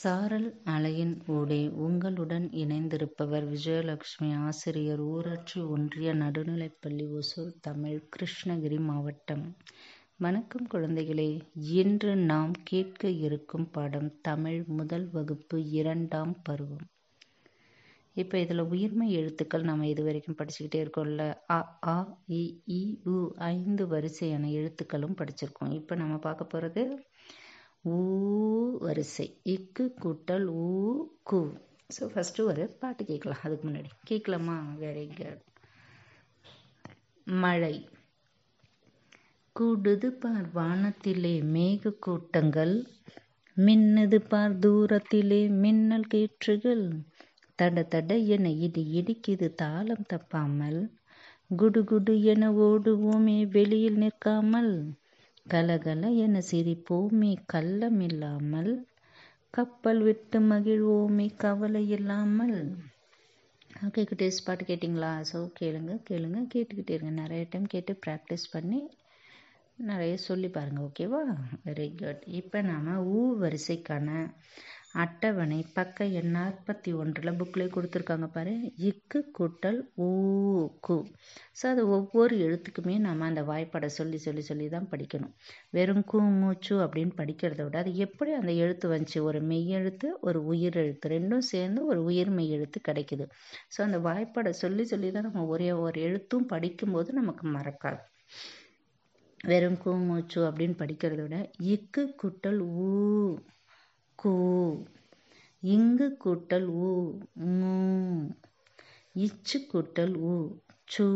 சாரல் அலையின் ஊடே உங்களுடன் இணைந்திருப்பவர் விஜயலட்சுமி ஆசிரியர் ஊராட்சி ஒன்றிய நடுநிலைப்பள்ளி ஒசூர் தமிழ் கிருஷ்ணகிரி மாவட்டம். வணக்கம் குழந்தைகளே. இன்று நாம் கேட்க இருக்கும் பாடம் தமிழ் முதல் வகுப்பு இரண்டாம் பருவம். இப்போ இதில் உயிர்மை எழுத்துக்கள் நம்ம இது வரைக்கும் படிச்சுக்கிட்டே இருக்கோம்ல. அ ஆ இ உ ஐந்து வரிசையான எழுத்துக்களும் படிச்சிருக்கோம். இப்போ நம்ம பார்க்க போகிறது ஊ வரிசை. இக்கு கூட்டல் ஊ கு. ஸோ ஃபஸ்ட்டு ஒரு பாட்டு கேட்கலாம். அதுக்கு முன்னாடி. கேட்கலாமா? வெரி குட் மழை. கூடுது பார் வானத்திலே மேக கூட்டங்கள். மின்னுது பார் தூரத்திலே மின்னல் கீற்றுகள் தட தட என இடி இடிக்குது தாளம் தப்பாமல். குடு குடு என ஓடுவோமே வெளியில் நிற்காமல். கலகல என சிரிப்போமே கள்ளமில்லாமல். கப்பல் விட்டு மகிழ்வோமே கவலை இல்லாமல் ஓகே டேஸ்ட் பாட்டு கேட்டிங்களா? ஸோ கேளுங்க கேளுங்க கேட்டுக்கிட்டே இருங்க. நிறைய டைம் கேட்டு ப்ராக்டிஸ் பண்ணி நிறைய சொல்லி பாருங்கள் ஓகேவா வெரி குட் இப்போ நாம் ஊ வரிசைக்கான அட்டவணை பக்க எண் நாற்பத்தி ஒன்றில் புக்கில் கொடுத்துருக்காங்க பாரு. இக்கு கூட்டல் ஊ கு. ஸோ அது ஒவ்வொரு எழுத்துக்குமே நம்ம அந்த வாய்ப்பாடை சொல்லி சொல்லி சொல்லி தான் படிக்கணும். வெறும் கூ மூச்சு அப்படின்னு படிக்கிறத விட அது எப்படி அந்த எழுத்து வந்துச்சு? ஒரு மெய் எழுத்து ஒரு உயிர் எழுத்து ரெண்டும் சேர்ந்து ஒரு உயிர் மெய் எழுத்து கிடைக்குது. ஸோ அந்த வாய்ப்பாடை சொல்லி சொல்லி தான் நம்ம ஒரே ஒரு எழுத்தும் படிக்கும்போது நமக்கு மறக்காது. வெறும் கூ மூச்சு அப்படின்னு படிக்கிறத விட இக்கு குட்டல் ஊ கூ. இங்கு கூட்டல் ஊ. மூ. இச்சு கூட்டல் ஊ. சூ.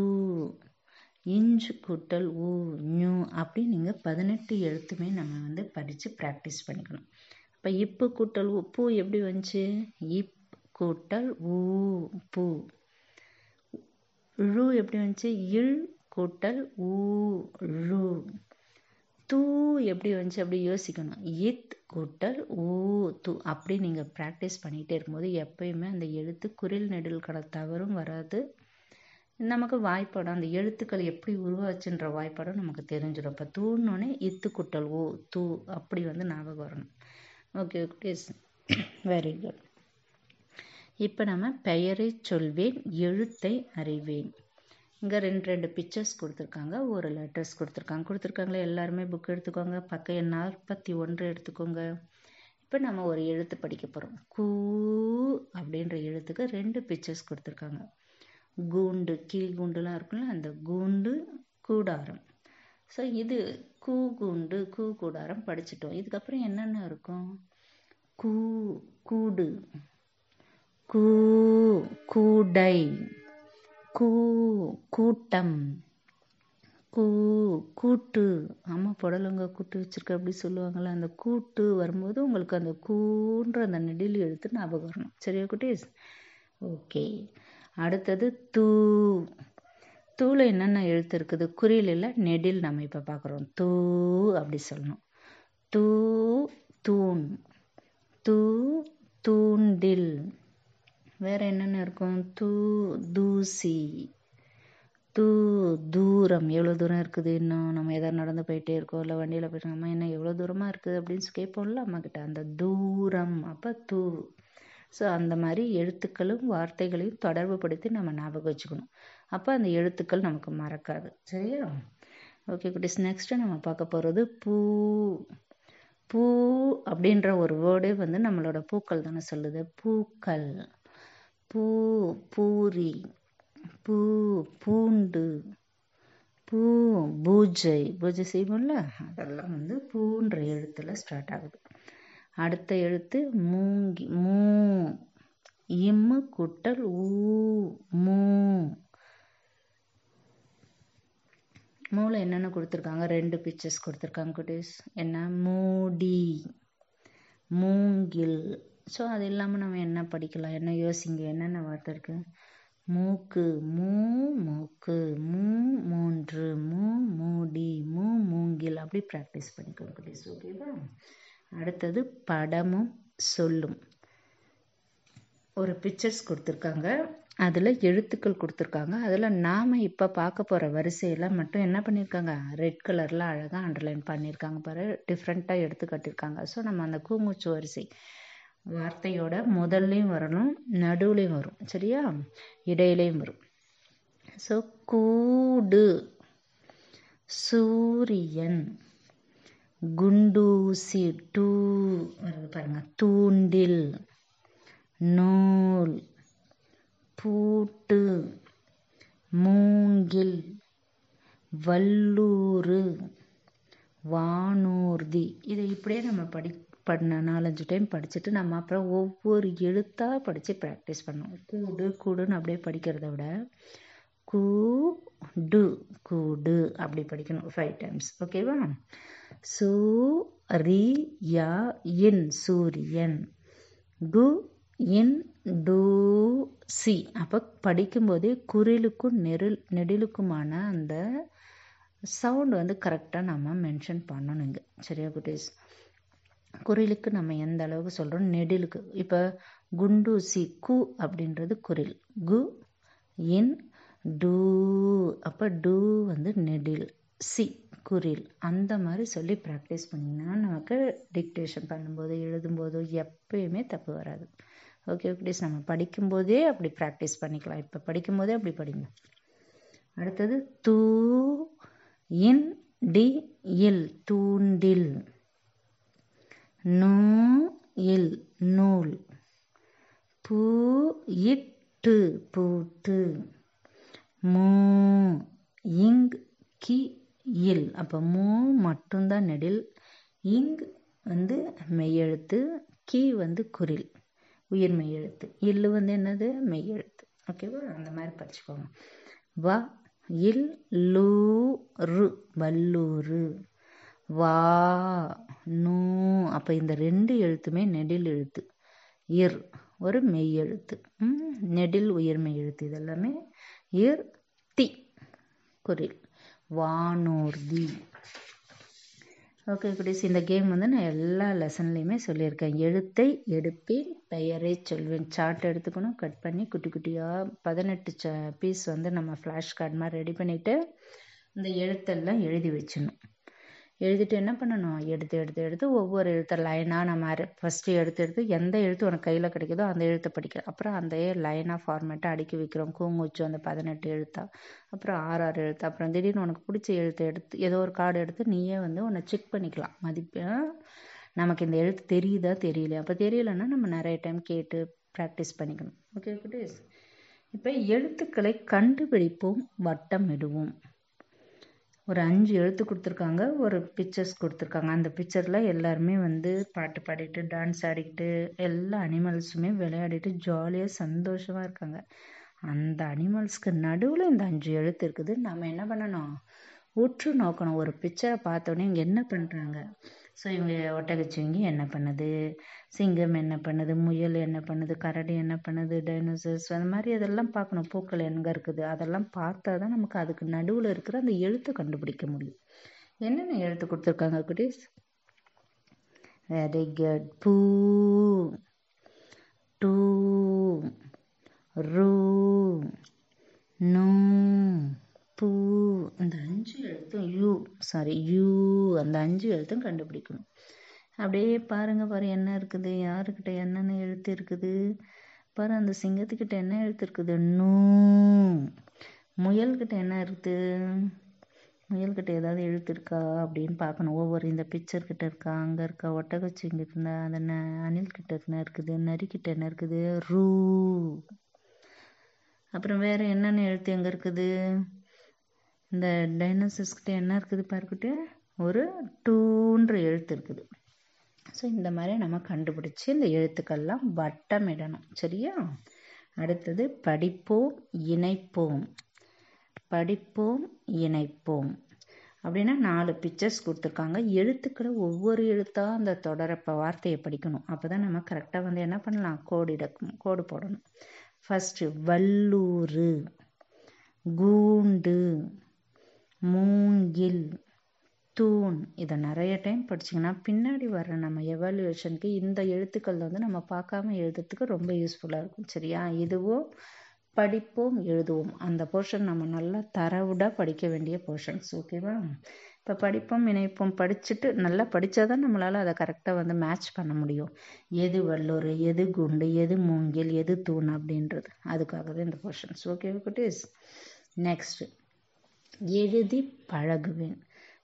இஞ்சு கூட்டல் ஊ. ஞூ. அப்படி நீங்கள் பதினெட்டு எழுத்துமே நம்ம வந்து படித்து ப்ராக்டிஸ் பண்ணிக்கணும். இப்போ இப்பு கூட்டல் ஊ. பூ எப்படி வந்துச்சு? இப் கூட்டல் ஊ. பூ. ழு எப்படி வந்துச்சு? இல் கூட்டல் ஊ. ழு. தூ எப்படி வந்துச்சு? அப்படி யோசிக்கணும். இத் கூட்டல் ஊ து அப்படி நீங்கள் ப்ராக்டிஸ் பண்ணிகிட்டே இருக்கும்போது எப்பயுமே அந்த எழுத்து குரில் நெடில் தவறும் வராது. நமக்கு வாய்ப்படம். அந்த எழுத்துக்கள் எப்படி உருவாச்சுன்ற வாய்ப்பாடம் நமக்கு தெரிஞ்சிடும். இப்போ தூணுன்னே இத்து குட்டல் ஓ தூ அப்படி வந்து ஞாபகம் வரணும். ஓகே இஸ் வெரி குட் இப்போ நம்ம பெயரை சொல்வேன் எழுத்தை அறிவேன். இங்கே ரெண்டு ரெண்டு பிக்சர்ஸ் கொடுத்துருக்காங்க. ஒரு லெட்டர்ஸ் கொடுத்துருக்காங்க. கொடுத்துருக்காங்களே எல்லாருமே புக் எடுத்துக்கோங்க. பக்க எண் நாற்பத்தி ஒன்று எடுத்துக்கோங்க. இப்போ நம்ம ஒரு எழுத்து படிக்க போகிறோம் கூ அப்படின்ற எழுத்துக்கு ரெண்டு பிக்சர்ஸ் கொடுத்துருக்காங்க. கூண்டு கீழ் கூண்டுலாம் இருக்குல்ல அந்த கூண்டு கூடாரம். ஸோ இது கூ கூண்டு கூ கூடாரம் படிச்சிட்டோம். இதுக்கப்புறம் என்னென்ன இருக்கும்? கூ கூடு. கூ கூடை. கூ கூட்டம். கூ கூட்டு. ஆமாம் புடலங்க கூட்டு வச்சுருக்க அப்படி சொல்லுவாங்கள்ல அந்த கூட்டு வரும்போது உங்களுக்கு அந்த கூன்ற அந்த நெடில் எழுத்து ஞாபகம் வரணும். சரியா குட்டீஸ்? ஓகே. அடுத்தது தூ. தூள என்னென்ன எழுத்து இருக்குது? குறியில் இல்லை நெடில் நம்ம இப்போ பார்க்குறோம் தூ அப்படி சொல்லணும். தூ தூண். தூ தூண்டில். வேற என்னென்ன இருக்கும்? தூ தூசி. தூ தூரம். எவ்வளோ தூரம் இருக்குது? இன்னும் நம்ம எதாவது நடந்து போயிட்டே இருக்கோம். இல்லை வண்டியில் போயிட்டு அம்மா என்ன எவ்வளோ தூரமாக இருக்குது அப்படின்னு கேட்போம்ல அம்மா கிட்ட அந்த தூரம். அப்போ தூ. ஸோ அந்த மாதிரி எழுத்துக்களும் வார்த்தைகளையும் தொடர்பு படுத்தி நம்ம ஞாபகம் வச்சுக்கணும். அப்போ அந்த எழுத்துக்கள் நமக்கு மறக்காது. சரியா? ஓகே குட்டிஸ். நெக்ஸ்ட்டு நம்ம பார்க்க போகிறது பூ. பூ அப்படின்ற ஒரு வேர்டே வந்து நம்மளோட பூக்கள் தானே சொல்லுது. பூக்கள். பூ பூரி பூ பூண்டு பூ பூஜை. பூஜை செய்வோம்ல? அதெல்லாம் வந்து பூன்ற எழுத்தில் ஸ்டார்ட் ஆகுது. அடுத்த எழுத்து மூங்கி மூ இம்மு குட்டல் ஊ மூ. மூளை என்னென்ன கொடுத்துருக்காங்க? ரெண்டு பிக்சர்ஸ் கொடுத்துருக்காங்க குட்டீஸ். என்ன? மூடி மூங்கில் ஸோ அது இல்லாமல் நம்ம என்ன படிக்கலாம்? என்ன யோசிங்க? என்னென்ன வார்த்தை இருக்குது மூக்கு மூ மூக்கு மூ மூன்று மூ மூடி மூ மூங்கில். அப்படி ப்ராக்டிஸ் பண்ணிக்கோங்க குட்டீஸ் ஓகேவா அடுத்தது படமும் சொல்லும். ஒரு பிக்சர்ஸ் கொடுத்துருக்காங்க. அதில் எழுத்துக்கள் கொடுத்துருக்காங்க. அதில் நாம் இப்போ பார்க்க போகிற வரிசையெல்லாம் மட்டும் என்ன பண்ணியிருக்காங்க ரெட் கலரில் அழகாக அண்டர்லைன் பண்ணியிருக்காங்க பாரு. டிஃப்ரெண்ட்டாக எடுத்து கட்டியிருக்காங்க ஸோ நம்ம அந்த கூமுச்சு வரிசை. வார்த்தையோட முதல்லையும் வரணும் நடுவுலையும் வரும். சரியா? இடையிலையும் வரும். ஸோ கூடு. சூரியன். குண்டூசி டூ. வருது பாருங்க. தூண்டில். நூல். பூட்டு. மூங்கில். வல்லூறு. வானூர்தி. இதை இப்படியே நம்ம படி பண்ண நாலஞ்சு டைம் படிச்சுட்டு நம்ம அப்புறம் ஒவ்வொரு எழுத்தாக படித்து ப்ராக்டிஸ் பண்ணோம். கூடு கூடுன்னு அப்படியே படிக்கிறத விட கூடு கூடு அப்படி படிக்கணும் ஃபைவ் டைம்ஸ் ஓகேவா சூ ரி யா இன் சூரியன். கு இன் டூ சி. அப்போ படிக்கும்போதே குரிலுக்கும் நெருள் நெடிலுக்குமான அந்த சவுண்ட் வந்து கரெக்டாக நம்ம மென்ஷன் பண்ணணுங்க சரியா குட்டீஸ்? குரிலுக்கு நம்ம எந்த அளவுக்கு சொல்கிறோம் நெடிலுக்கு. இப்போ குண்டூசி கு அப்படின்றது குரில். கு இன் டூ. அப்போ டூ வந்து நெடில். சி குரில். அந்த மாதிரி சொல்லி ப்ராக்டிஸ் பண்ணிங்கன்னா நமக்கு டிக்டேஷன் பண்ணும்போது எழுதும்போதோ எப்பயுமே தப்பு வராது. ஓகே ப்ளீஸ் நம்ம படிக்கும்போதே அப்படி ப்ராக்டிஸ் பண்ணிக்கலாம். இப்போ படிக்கும்போதே அப்படி படிங்க. அடுத்தது தூ இன் டி இல். தூண்டில். நூ இல் நூல். பூ இட்டு பூட்டு மூ இங் கி இல். அப்போ மூ மட்டும்தான் நெடில். இங் வந்து மெய்யெழுத்து கி வந்து குரில் உயிர் மெய்யெழுத்து. இல்லு வந்து என்னது? மெய்யெழுத்து. ஓகேவா? அந்த மாதிரி படிச்சுக்கோங்க. வ இல் லூ ரு. வல்லூரு. வா நூ அப்போ இந்த ரெண்டு எழுத்துமே நெடில் எழுத்து. இர் ஒரு மெய் எழுத்து. நெடில் உயிர் மெய் எழுத்து. இதெல்லாமே இர் தி குரில். வானூர்தி ஓகே குட்டீஸ் இந்த கேம் வந்து நான் எல்லா லெசன்லேயுமே சொல்லியிருக்கேன். எழுத்தை எடுப்பேன் பெயரை சொல்வேன். சார்ட் எடுத்துக்கணும் கட் பண்ணி குட்டி குட்டியாக பதினெட்டு ச பீஸ் வந்து நம்ம ஃப்ளாஷ் கார்டு மாதிரி ரெடி பண்ணிவிட்டு இந்த எழுத்தெல்லாம் எழுதி வச்சிடணும். எழுதிட்டு என்ன பண்ணணும்? எடுத்து எடுத்து எடுத்து ஒவ்வொரு எழுத்தை லைனாக நம்ம ஃபஸ்ட்டு எடுத்து எடுத்து எந்த எழுத்து உனக்கு கையில் கிடைக்குதோ அந்த எழுத்தை படிக்கிறோம் அப்புறம் அந்த லைனாக ஃபார்மேட்டாக அடுக்கி வைக்கிறோம். கூங்குச்சு அந்த பதினெட்டு எழுத்தா. அப்புறம் ஆறு ஆறு எழுத்து. அப்புறம் திடீர்னு உனக்கு பிடிச்ச எழுத்தை எடுத்து ஏதோ ஒரு கார்டு எடுத்து நீயே வந்து உன்னை செக் பண்ணிக்கலாம். மதிப்பேன் நமக்கு இந்த எழுத்து தெரியுதா தெரியல அப்போ தெரியலன்னா நம்ம நிறைய டைம் கேட்டு ப்ராக்டிஸ் பண்ணிக்கணும். ஓகே குட்டீஸ்? இப்போ எழுத்துக்களை கண்டுபிடிப்போம் வட்டம் இடுவோம் ஒரு அஞ்சு எழுத்து கொடுத்துருக்காங்க ஒரு பிக்சர்ஸ் கொடுத்துருக்காங்க. அந்த பிக்சரில் எல்லாருமே வந்து பாட்டு பாடிட்டு டான்ஸ் ஆடிக்கிட்டு எல்லா அனிமல்ஸுமே விளையாடிட்டு ஜாலியாக சந்தோஷமாக இருக்காங்க. அந்த அனிமல்ஸ்க்கு நடுவில் இந்த அஞ்சு எழுத்து இருக்குது. நம்ம என்ன பண்ணணும்? உற்று நோக்கணும். ஒரு பிக்சரை பார்த்தோன்னே இங்கே என்ன பண்ணுறாங்க ஸோ இவங்க ஒட்டகச்சிவிங்கி என்ன பண்ணுது? சிங்கம் என்ன பண்ணுது? முயல் என்ன பண்ணுது? கரடி என்ன பண்ணுது? டைனோசர்ஸ் அந்த மாதிரி அதெல்லாம் பார்க்கணும். பூக்கள் எங்கே இருக்குது? அதெல்லாம் பார்த்தா தான் நமக்கு அதுக்கு நடுவில் இருக்கிற அந்த எழுத்தை கண்டுபிடிக்க முடியும். என்னென்ன எழுத்து கொடுத்துருக்காங்க குட்டீஸ்? வெரி குட் பூ டூ ரூ நூ பூ. அஞ்சு எழுத்தும் யூ சாரி யூ அந்த அஞ்சு எழுத்தும் கண்டுபிடிக்கணும். அப்படியே பாருங்க பாரு என்ன இருக்குது? யாருக்கிட்ட என்னென்ன எழுத்து இருக்குது? பாரு அந்த சிங்கத்துக்கிட்ட என்ன எழுத்து இருக்குது? நூ. முயல்கிட்ட என்ன இருக்குது? முயல்கிட்ட ஏதாவது எழுத்து இருக்கா? அப்படின்னு பார்க்கணும். ஒவ்வொரு இந்த பிக்சர் கிட்ட இருக்கா? அங்கே இருக்கா? ஒட்டகச்சிங்க இருந்தா அந்த ந அணில்கிட்ட என்ன இருக்குது? நரிக்கிட்ட என்ன இருக்குது? ரூ. அப்புறம் வேற என்னென்ன எழுத்து எங்கே இருக்குது? இந்த டைனோசர்ஸ்கிட்ட என்ன இருக்குது பாருக்கிட்ட? ஒரு டூன்ற எழுத்து இருக்குது. ஸோ இந்த மாதிரி நம்ம கண்டுபிடிச்சி இந்த எழுத்துக்கள்லாம் வட்டமிடணும். சரியா? அடுத்தது படிப்போம் இணைப்போம். படிப்போம் இணைப்போம். அப்படின்னா நாலு பிக்சர்ஸ் கொடுத்துருக்காங்க. எழுத்துக்களை ஒவ்வொரு எழுத்தாக அந்த தொடரப்போ வார்த்தையை படிக்கணும். அப்போ தான் நம்ம கரெக்டாக வந்து என்ன பண்ணலாம்? கோடிட கோடு போடணும். ஃபஸ்ட்டு வல்லூர் கூண்டு மூங்கில் தூண் இதை நிறைய டைம் படிச்சிங்கன்னா பின்னாடி வர்ற நம்ம எவாலுவேஷனுக்கு இந்த எழுத்துக்கள் வந்து நம்ம பார்க்காம எழுதுறதுக்கு ரொம்ப யூஸ்ஃபுல்லாக இருக்கும். சரியா? இதுவும் படிப்போம் எழுதுவோம். அந்த போர்ஷன் நம்ம நல்லா தரவுடாக படிக்க வேண்டிய போர்ஷன்ஸ் ஓகேவா இப்போ படிப்போம் இணைப்போம் படிச்சுட்டு நல்லா படித்தா தான் நம்மளால் அதை கரெக்டாக வந்து மேட்ச் பண்ண முடியும். எது வல்லூர் எது குண்டு எது மூங்கில் எது தூண் அப்படின்றது. அதுக்காக தான் இந்த ஓகேவா ஓகே குட்டீஸ்? நெக்ஸ்ட்டு எழுதி பழகுவேன்.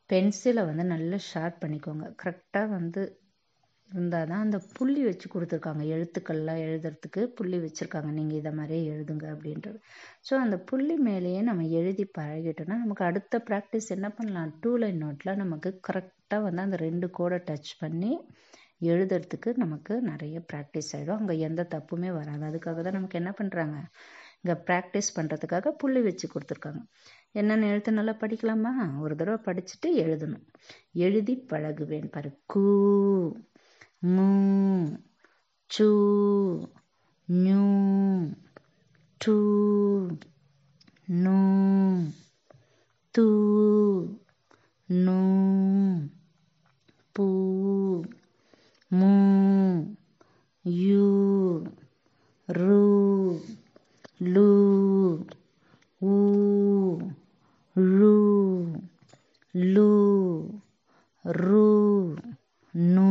பென்சிலை வந்து நல்லா ஷார்ப் பண்ணிக்கோங்க. கரெக்டாக வந்து இருந்தால் தான் அந்த புள்ளி வச்சு கொடுத்துருக்காங்க. எழுத்துக்கள்லாம் எழுதுறதுக்கு புள்ளி வச்சுருக்காங்க. நீங்கள் இதை மாதிரியே எழுதுங்க அப்படின்றது. ஸோ அந்த புள்ளி மேலேயே நம்ம எழுதி பழகிட்டோம்னா நமக்கு அடுத்த ப்ராக்டிஸ் என்ன பண்ணலாம்? டூ லைன் நோட்டில் நமக்கு கரெக்டாக வந்து அந்த ரெண்டு கோடை டச் பண்ணி எழுதுறதுக்கு நமக்கு நிறைய ப்ராக்டிஸ் ஆகிடும் அங்கே எந்த தப்புமே வராது. அதுக்காக தான் நமக்கு என்ன பண்ணுறாங்க இங்கே ப்ராக்டிஸ் பண்ணுறதுக்காக புள்ளி வச்சு கொடுத்துருக்காங்க. என்னென்னு எழுத்து நல்லா படிக்கலாமா? ஒரு தடவை படிச்சுட்டு எழுதணும். எழுதி பழகுவேன் பாரு. கூ மூ சூ நூ டூ நூ தூ நூ பூ மூ யூ ரூ லூ ஊ ழு லு ரு நு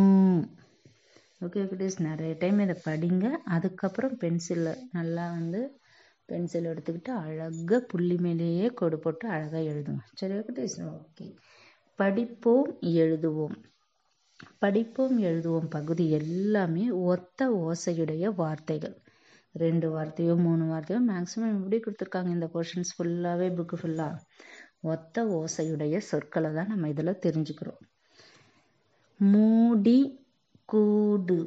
ஓகே நிறைய டைம் இதை படிங்க. அதுக்கப்புறம் பென்சிலில் நல்லா வந்து பென்சில் எடுத்துக்கிட்டு அழகாக புள்ளி மேலேயே கொடு போட்டு அழகாக எழுதுங்க. சரி வெங்கடேஷ் ஓகே படிப்போம் எழுதுவோம். படிப்போம் எழுதுவோம் பகுதி எல்லாமே ஒத்த ஓசையுடைய வார்த்தைகள். ரெண்டு வார்த்தையோ மூணு வார்த்தையோ மேக்ஸிமம் எப்படி கொடுத்துருக்காங்க இந்த கொஷின்ஸ் ஃபுல்லாகவே புக்கு ஃபுல்லாக ஒத்த ஓசையுடைய சொற்களை தான் நம்ம இதில் தெரிஞ்சுக்கிறோம். மூடி கூடு.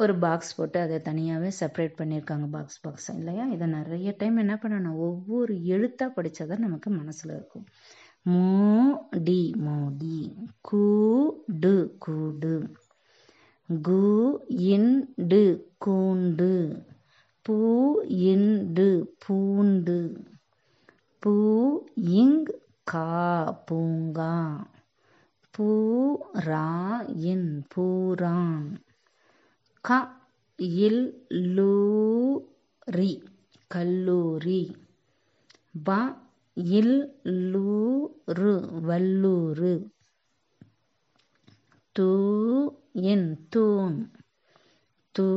ஒரு பாக்ஸ் போட்டு அதை தனியாகவே செப்பரேட் பண்ணியிருக்காங்க பாக்ஸ் பாக்ஸ் இல்லையா? இதை நிறைய டைம் என்ன பண்ணணும்? ஒவ்வொரு எழுத்தாக படித்தா தான் நமக்கு மனசில் இருக்கும். மோ டி மோடி. கூடு கூடு. கு இண்டு கூண்டு பூ இண்டு பூண்டு பூ இங் கா பூங்கா பூ ரா இன் பூரான் க இல் லூ ரி கல்லூரி ப இல் லூரு வல்லூரு தூ இன் தூண் தூ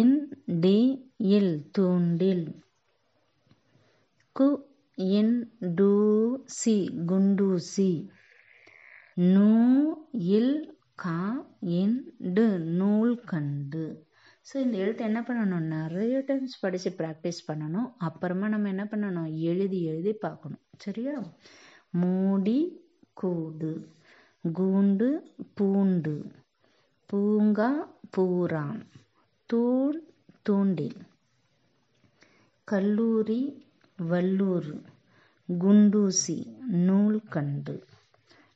இன் டி இல் தூண்டில் கு இன் டூ சி குண்டூசி. நூ இல் கா இன் டு நூல் கண்டு ஸோ இந்த எழுத்து என்ன பண்ணணும்? நிறைய டைம்ஸ் படித்து ப்ராக்டிஸ் பண்ணணும். அப்புறமா நம்ம என்ன பண்ணணும்? எழுதி எழுதி பார்க்கணும். சரியா? மூடி கூடு. கூண்டு பூண்டு. பூங்கா பூரான். தூண் தூண்டில். கல்லூரி வல்லூர். குண்டூசி நூல்கண்டு.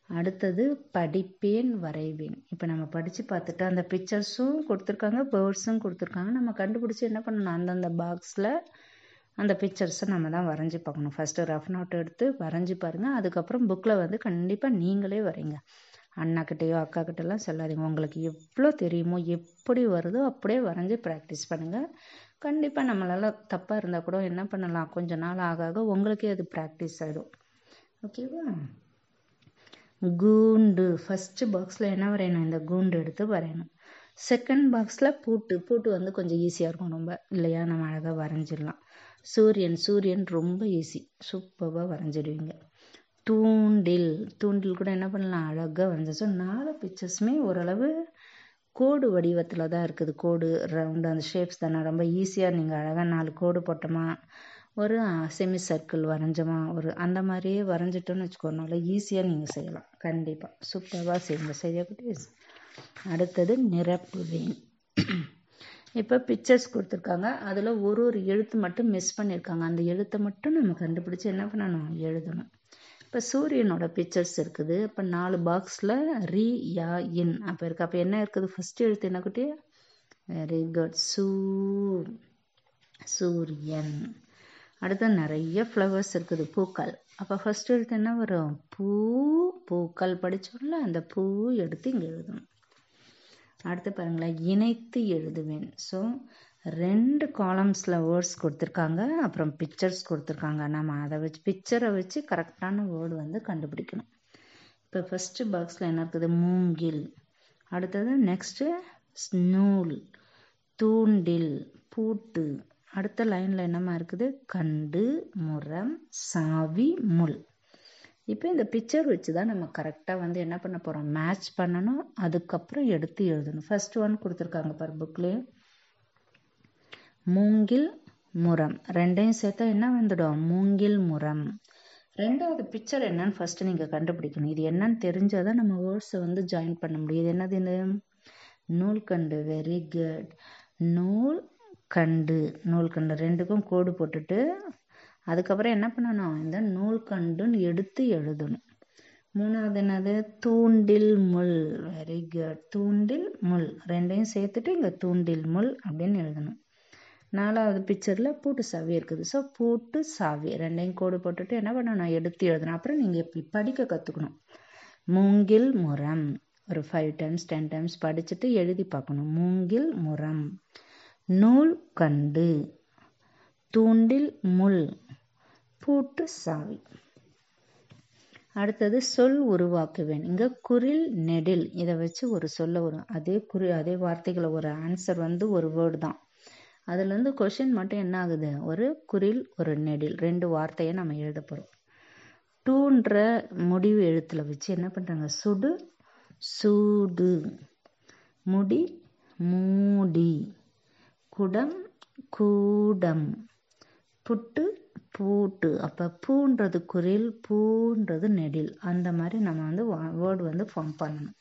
அடுத்தது படிப்பேன் வரைவேன். இப்போ நம்ம படித்து பார்த்துட்டு அந்த பிக்சர்ஸும் கொடுத்துருக்காங்க பேர்ட்ஸும் கொடுத்துருக்காங்க. நம்ம கண்டுபிடிச்சி என்ன பண்ணணும்? அந்தந்த பாக்ஸில் அந்த பிக்சர்ஸை நம்ம தான் வரைஞ்சி பார்க்கணும். ஃபஸ்ட்டு ரஃப் நோட் எடுத்து வரைஞ்சி பாருங்கள் அதுக்கப்புறம் புக்கில் வந்து கண்டிப்பாக நீங்களே வரைங்க அண்ணாக்கிட்டேயோ அக்காக்கிட்டலாம் சொல்லாதீங்க. உங்களுக்கு எவ்வளோ தெரியுமோ எப்படி வருதோ அப்படியே வரைஞ்சி ப்ராக்டிஸ் பண்ணுங்கள் கண்டிப்பாக நம்மளால் தப்பாக இருந்தால் கூட என்ன பண்ணலாம்? கொஞ்ச நாள் ஆக ஆக உங்களுக்கே அது ப்ராக்டிஸ் ஆகிடும் ஓகேவா கூண்டு. ஃபஸ்ட்டு பாக்ஸில் என்ன வரையணும்? இந்த கூண்டு எடுத்து வரையணும். செகண்ட் பாக்ஸில் பூட்டு. பூட்டு வந்து கொஞ்சம் ஈஸியாக இருக்கும் ரொம்ப. இல்லையா? நம்ம அழகாக வரைஞ்சிடலாம். சூரியன் சூரியன் ரொம்ப ஈஸி சூப்பராக வரைஞ்சிடுவீங்க. தூண்டில் தூண்டில் கூட என்ன பண்ணலாம்? அழகாக வரைஞ்சி. ஸோ நாலு பிக்சர்ஸுமே ஓரளவு கோடு வடிவத்தில் தான் இருக்குது. கோடு ரவுண்டு அந்த ஷேப்ஸ் தானே. ரொம்ப ஈஸியாக நீங்கள் அழகாக நாலு கோடு போட்டோமா ஒரு செமி சர்க்கிள் வரைஞ்சோமா ஒரு அந்த மாதிரியே வரைஞ்சிட்டோன்னு வச்சுக்கோனால ஈஸியாக நீங்கள் செய்யலாம். கண்டிப்பாக சூப்பராக செய்யுங்க. செய்யக்கூடிய அடுத்தது அடுத்தது நிரப்புவேன். இப்போ பிக்சர்ஸ் கொடுத்துருக்காங்க. அதில் ஒரு ஒரு எழுத்து மட்டும் மிஸ் பண்ணியிருக்காங்க அந்த எழுத்தை மட்டும் நம்ம கண்டுபிடிச்சி என்ன பண்ணணும்? எழுதணும். இப்போ சூரியனோட பிக்சர்ஸ் இருக்குது. இப்போ நாலு பாக்ஸில் ரி யா இன் அப்போ இருக்குது அப்போ என்ன இருக்குது? ஃபஸ்ட் எழுத்து என்ன குட்டி? வெரி குட் சூ சூரியன். அடுத்து நிறைய ஃப்ளவர்ஸ் இருக்குது. பூக்கள். அப்போ ஃபஸ்ட் எழுத்து என்ன வரும்? பூ பூக்கள். படித்தோம்ல அந்த பூ எடுத்து இங்கே எழுதணும். அடுத்து பாருங்களேன். இணைத்து எழுதுவேன். ஸோ ரெண்டு காலம்ஸில் வேர்ட்ஸ் கொடுத்துருக்காங்க. அப்புறம் பிக்சர்ஸ் கொடுத்துருக்காங்க. நம்ம அதை வச்சு பிக்சரை வச்சு கரெக்டான வேர்டு வந்து கண்டுபிடிக்கணும். இப்போ ஃபஸ்ட்டு பாக்ஸில் என்ன இருக்குது? மூங்கில். அடுத்தது நெக்ஸ்ட்டு ஸ்னூல் தூண்டில். பூட்டு. அடுத்த லைனில் என்னம்மா இருக்குது? கண்டு முரம் சாவி முள். இப்போ இந்த பிக்சர் வச்சு தான் நம்ம கரெக்டாக வந்து என்ன பண்ண போகிறோம் மேட்ச் பண்ணணும். அதுக்கப்புறம் எடுத்து எழுதணும். ஃபஸ்ட் ஒன் கொடுத்துருக்காங்க பார் புக்லேயும் மூங்கில் முரம். ரெண்டையும் சேர்த்தா என்ன வந்துடும்? மூங்கில் முரம். ரெண்டாவது பிக்சர் என்னன்னு ஃபஸ்ட்டு நீங்கள் கண்டுபிடிக்கணும். இது என்னன்னு தெரிஞ்சால் தான் நம்ம வேர்ட்ஸை வந்து ஜாயின் பண்ண முடியும். இது என்னது இந்த நூல்கண்டு. வெரி குட் நூல் கண்டு நூல்கண்டு. ரெண்டுக்கும் கோடு போட்டுட்டு அதுக்கப்புறம் என்ன பண்ணணும்? இந்த நூல்கண்டுன்னு எடுத்து எழுதணும். மூணாவது என்னது? தூண்டில் முள். வெரி குட் தூண்டில் முள். ரெண்டையும் சேர்த்துட்டு இங்கே தூண்டில் முள் அப்படின்னு எழுதணும். நாலாவது பிக்சரில் பூட்டு சாவி இருக்குது. ஸோ பூட்டு சாவி. ரெண்டையும் கோடு போட்டுட்டு என்ன பண்ணணும்? எடுத்து எழுதணும். அப்புறம் நீங்கள் இப்படி படிக்க கற்றுக்கணும் மூங்கில் முரம் ஒரு ஃபைவ் டைம்ஸ் டென் டைம்ஸ் படிச்சுட்டு எழுதி பார்க்கணும். மூங்கில் முரம் நூல் கண்டு. தூண்டில் முள் பூட்டு சாவி. அடுத்தது சொல் உருவாக்குவேன். இங்கே குரில் நெடில் இதை வச்சு ஒரு சொல்ல வரும் அதே குறி அதே வார்த்தைகளை ஒரு ஆன்சர் வந்து ஒரு வேர்டு தான். அதுலேருந்து கொஷின் மட்டும் என்ன ஆகுது? ஒரு குரில் ஒரு நெடில் ரெண்டு வார்த்தையை நம்ம எழுத போகிறோம் டூன்ற முடிவு எழுத்தில் வச்சு என்ன பண்ணுறாங்க சுடு சூடு. முடி மூடி. குடம் கூடம். புட்டு பூட்டு. அப்போ பூன்றது குரில் பூன்றது நெடில். அந்த மாதிரி நம்ம வந்து வேர்டு வந்து ஃபார்ம் பண்ணணும்.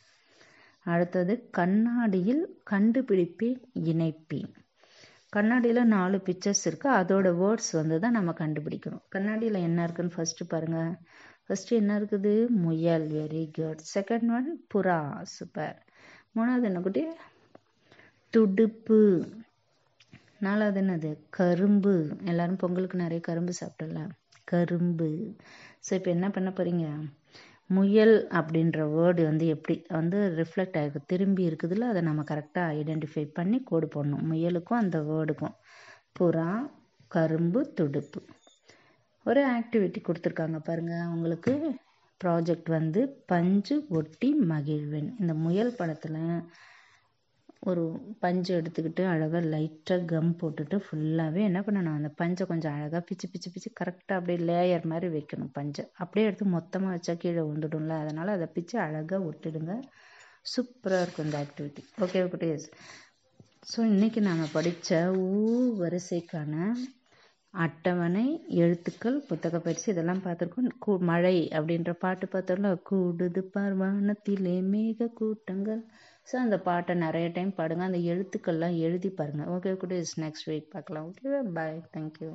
அடுத்தது கண்ணாடியில் கண்டுபிடிப்பேன் இணைப்பேன் கண்ணாடியில் நாலு பிக்சர்ஸ் இருக்குது அதோட வேர்ட்ஸ் வந்து தான் நம்ம கண்டுபிடிக்கணும். கண்ணாடியில் என்ன இருக்குன்னு ஃபஸ்ட்டு பாருங்கள் ஃபஸ்ட்டு என்ன இருக்குது? முயல். வெரி குட் செகண்ட் ஒன் புறா. சூப்பர் மூணாவது என்ன குட்டி? துடுப்பு. நாலாவது என்னது? கரும்பு. எல்லாரும் பொங்கலுக்கு நிறைய கரும்பு சாப்பிட்டல கரும்பு. ஸோ இப்போ என்ன பண்ண போகிறீங்க முயல் அப்படின்ற வேர்டு வந்து எப்படி? வந்து ரிஃப்ளெக்ட் ஆகிருக்கு திரும்பி இருக்குதுல்ல அதை நம்ம கரெக்டாக ஐடென்டிஃபை பண்ணி கோடு போடணும். முயலுக்கும் அந்த வேர்டுக்கும் புறா கரும்பு துடுப்பு. ஒரு ஆக்டிவிட்டி கொடுத்துருக்காங்க பாருங்கள் அவங்களுக்கு ப்ராஜெக்ட் வந்து பஞ்சு ஒட்டி மகிழ்வன். இந்த முயல் படத்தில் ஒரு பஞ்சு எடுத்துக்கிட்டு அழகாக லைட்டாக கம் போட்டுட்டு ஃபுல்லாகவே என்ன பண்ணணும்? அந்த பஞ்சை கொஞ்சம் அழகாக பிச்சு பிச்சு பிச்சு கரெக்டாக அப்படியே லேயர் மாதிரி வைக்கணும் பஞ்சை. அப்படியே எடுத்து மொத்தமாக வச்சா கீழே விழுந்துடும்ல. அதனால் அதை பிச்சு அழகாக விட்டுடுங்க சூப்பராக இருக்கும் இந்த ஆக்டிவிட்டி ஓகே குட்டீஸ் ஸோ இன்றைக்கி நாம் படித்த ஊ வரிசைக்கான அட்டவணை எழுத்துக்கள் புத்தக பயிற்சி இதெல்லாம் பார்த்துருக்கோம். கூ மழை அப்படின்ற பாட்டு பார்த்தோம்ல. கூடுது பார்வானத்திலே மேக கூட்டங்கள் ஸோ அந்த பாட்டை நிறைய டைம் பாடுங்க. அந்த எழுத்துக்கள்லாம் எழுதி பாருங்கள் ஓகே கூட நெக்ஸ்ட் வீக் பார்க்கலாம். Okay bye thank you